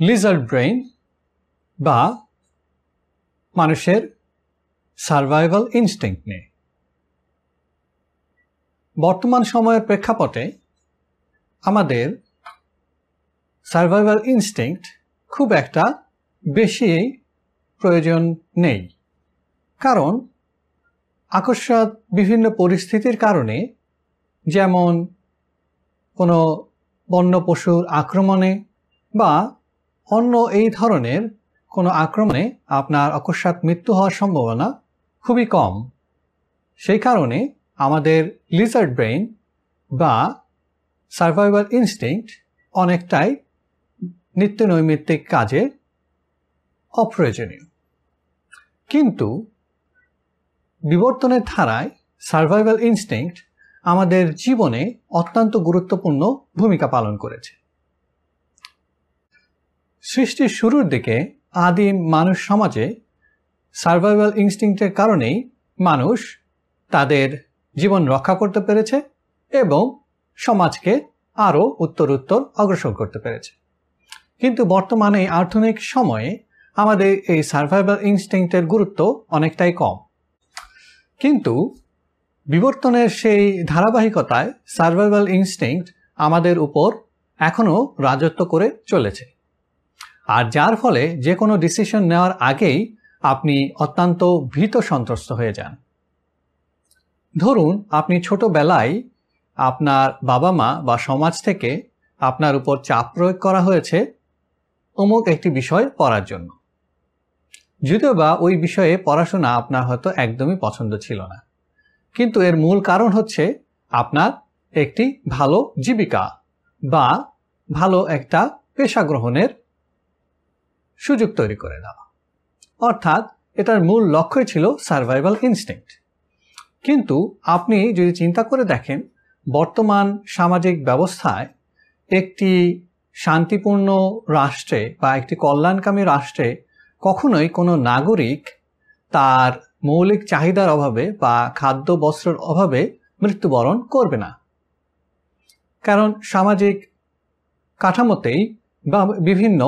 Lizaad brain বা মানুষের survival instinct নিয়ে। বর্তমান সময়ের প্রেক্ষাপটে আমাদের সার্ভাইভাল ইনস্টিংক্ট খুব একটা বেশি প্রয়োজন নেই। কারণ আকস্মাত বিভিন্ন পরিস্থিতির কারণে যেমন কোনো বন্য পশুর আক্রমণে বা অন্য এই ধরনের কোনো আক্রমণে আপনার অকস্মাৎ মৃত্যু হওয়ার সম্ভাবনা খুবই কম। সেই কারণে আমাদের লিজার্ড ব্রেইন বা সার্ভাইভাল ইনস্টিংক্ট অনেকটাই নিত্য নৈমিত্তিক কাজে অপ্রয়োজনীয়। কিন্তু বিবর্তনের ধারায় সার্ভাইভাল ইনস্টিংক্ট আমাদের জীবনে অত্যন্ত গুরুত্বপূর্ণ ভূমিকা পালন করেছে। সৃষ্টির শুরুর দিকে আদিম মানুষ সমাজে সার্ভাইভাল ইনস্টিংক্টের কারণেই মানুষ তাদের জীবন রক্ষা করতে পেরেছে এবং সমাজকে আরও উত্তরোত্তর অগ্রসর করতে পেরেছে। কিন্তু বর্তমানে আধুনিক সময়ে আমাদের এই সার্ভাইভাল ইনস্টিংক্টের গুরুত্ব অনেকটাই কম। কিন্তু বিবর্তনের সেই ধারাবাহিকতায় সার্ভাইভাল ইনস্টিংক্ট আমাদের উপর এখনও রাজত্ব করে চলেছে। আর যার ফলে যে কোনো ডিসিশন নেওয়ার আগেই আপনি অত্যন্ত ভীত সন্ত্রস্ত হয়ে যান। ধরুন, আপনি ছোটবেলায় আপনার বাবা মা বা সমাজ থেকে আপনার উপর চাপ প্রয়োগ করা হয়েছে অমুক একটি বিষয় পড়ার জন্য। যদিও বা ওই বিষয়ে পড়াশোনা আপনার হয়তো একদমই পছন্দ ছিল না। কিন্তু এর মূল কারণ হচ্ছে আপনার একটি ভালো জীবিকা বা ভালো একটা পেশা গ্রহণের সুযোগ তৈরি করে দেওয়া। অর্থাৎ এটার মূল লক্ষ্যই ছিল সার্ভাইভাল ইনস্টিংক্ট কিন্তু আপনি যদি চিন্তা করে দেখেন, বর্তমান সামাজিক ব্যবস্থায় একটি শান্তিপূর্ণ রাষ্ট্রে বা একটি কল্যাণকামী রাষ্ট্রে কখনোই কোনো নাগরিক তার মৌলিক চাহিদার অভাবে বা খাদ্য বস্ত্রের অভাবে মৃত্যুবরণ করবে না। কারণ সামাজিক কাঠামোতেই বা বিভিন্ন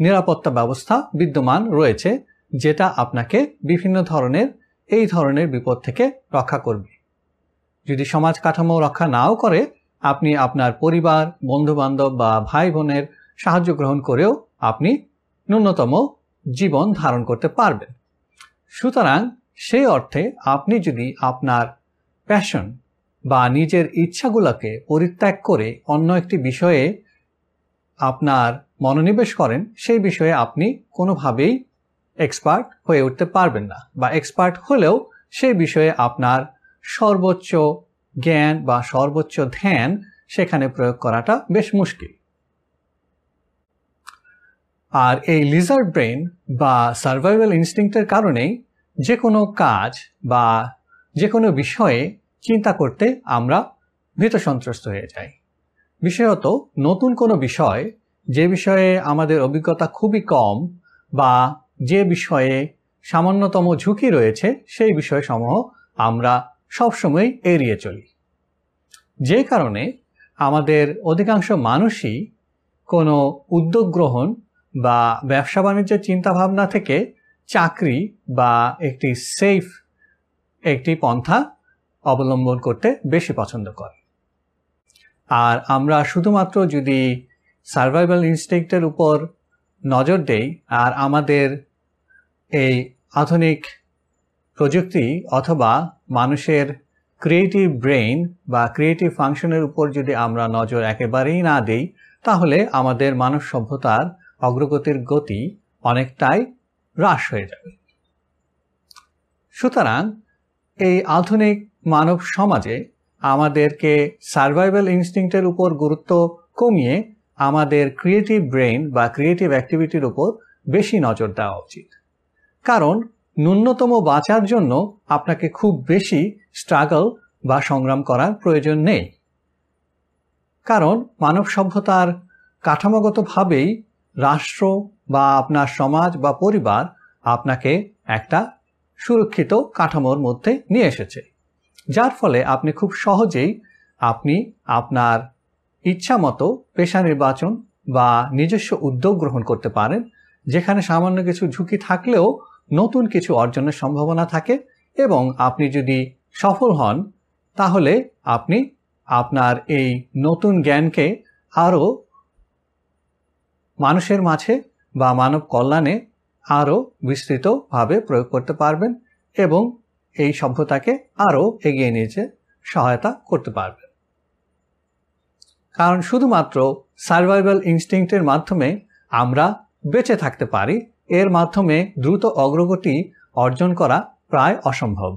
নিরাপত্তা ব্যবস্থা বিদ্যমান রয়েছে, যেটা আপনাকে বিভিন্ন ধরনের, এই ধরনের বিপদ থেকে রক্ষা করবে। যদি সমাজ কাঠামো রক্ষা নাও করে, আপনি আপনার পরিবার, বন্ধুবান্ধব বা ভাই বোনের সাহায্য গ্রহণ করেও আপনি ন্যূনতম জীবন ধারণ করতে পারবেন। সুতরাং সেই অর্থে আপনি যদি আপনার প্যাশন বা নিজের ইচ্ছাগুলোকে পরিত্যাগ করে অন্য একটি বিষয়ে আপনার মনোনিবেশ করেন, সেই বিষয়ে আপনি কোনোভাবেই এক্সপার্ট হয়ে উঠতে পারবেন না বা এক্সপার্ট হলেও সেই বিষয়ে আপনার সর্বোচ্চ জ্ঞান বা সর্বোচ্চ ধ্যান সেখানে প্রয়োগ করাটা বেশ মুশকিল। আর এই লিজার্ড ব্রেন বা সার্ভাইভাল ইনস্টিংক্টের কারণেই যে কোনো কাজ বা যে কোনো বিষয়ে চিন্তা করতে আমরা ভীত সন্ত্রস্ত হয়ে যাই। বিশেষত নতুন কোনো বিষয়, যে বিষয়ে আমাদের অভিজ্ঞতা খুবই কম বা যে বিষয়ে সামান্যতম ঝুঁকি রয়েছে, সেই বিষয়সমূহ আমরা সবসময় এড়িয়ে চলি। যে কারণে আমাদের অধিকাংশ মানুষই কোনো উদ্যোগ গ্রহণ বা ব্যবসা বাণিজ্যের চিন্তাভাবনা থেকে চাকরি বা একটি সেফ একটি পন্থা অবলম্বন করতে বেশি পছন্দ করে। আর আমরা শুধুমাত্র যদি সার্ভাইভাল ইনস্টিংক্টের উপর নজর দেই, আর আমাদের এই আধুনিক প্রযুক্তি অথবা মানুষের ক্রিয়েটিভ ব্রেইন বা ক্রিয়েটিভ ফাংশনের উপর যদি আমরা নজর একেবারেই না দিই, তাহলে আমাদের মানব সভ্যতার অগ্রগতির গতি অনেকটাই হ্রাস হয়ে যাবে। সুতরাং এই আধুনিক মানব সমাজে আমাদেরকে সার্ভাইভাল ইনস্টিংক্টের উপর গুরুত্ব কমিয়ে আমাদের ক্রিয়েটিভ ব্রেইন বা ক্রিয়েটিভ অ্যাক্টিভিটির উপর বেশি নজর দেওয়া উচিত। কারণ ন্যূনতম বাঁচার জন্য আপনাকে খুব বেশি স্ট্রাগল বা সংগ্রাম করার প্রয়োজন নেই। কারণ মানব সভ্যতার কাঠামোগতভাবেই রাষ্ট্র বা আপনার সমাজ বা পরিবার আপনাকে একটা সুরক্ষিত কাঠামোর মধ্যে নিয়ে এসেছে। যার ফলে আপনি খুব সহজেই আপনি আপনার ইচ্ছা মতো পেশা নির্বাচন বা নিজস্ব উদ্যোগ গ্রহণ করতে পারেন, যেখানে সামান্য কিছু ঝুঁকি থাকলেও নতুন কিছু অর্জনের সম্ভাবনা থাকে এবং আপনি যদি সফল হন, তাহলে আপনি আপনার এই নতুন জ্ঞানকে আরও মানুষের মাঝে বা মানব কল্যাণে আরও বিস্তৃতভাবে প্রয়োগ করতে পারবেন এবং এই সভ্যতাকে আরও এগিয়ে নিয়েছে সহায়তা করতে পারবে। কারণ শুধুমাত্র সার্ভাইভাল ইনস্টিংক্টের মাধ্যমে আমরা বেঁচে থাকতে পারি, এর মাধ্যমে দ্রুত অগ্রগতি অর্জন করা প্রায় অসম্ভব।